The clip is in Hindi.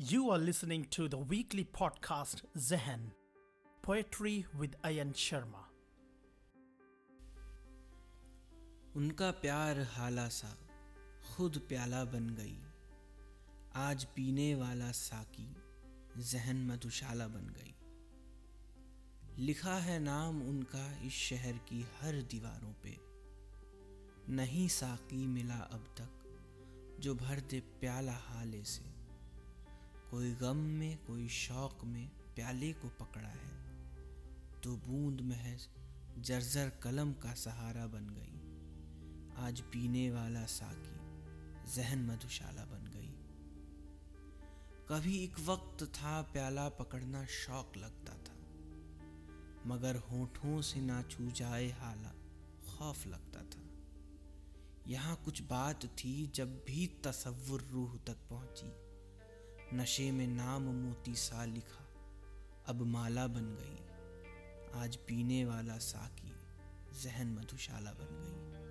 You are listening to the weekly podcast, Zehen, Poetry with Ayan Sharma. उनका प्यार हाला सा, खुद प्याला बन गई। आज पीने वाला साकी, जहन मधुशाला बन गई। लिखा है नाम उनका इस शहर की हर दीवारों पे। नहीं साकी मिला अब तक, जो भर दे प्याला हाले से। कोई गम में, कोई शौक में प्याले को पकड़ा है तो बूंद महज जर्जर कलम का सहारा बन गई। आज पीने वाला साकी जहन मधुशाला बन गई। कभी एक वक्त था प्याला पकड़ना शौक लगता था, मगर होठों से ना छू जाए हाला खौफ लगता था। यहाँ कुछ बात थी जब भी तसव्वुर रूह तक नशे में नाम मोती सा लिखा। अब माला बन गई। आज पीने वाला साकी जहन मधुशाला बन गई।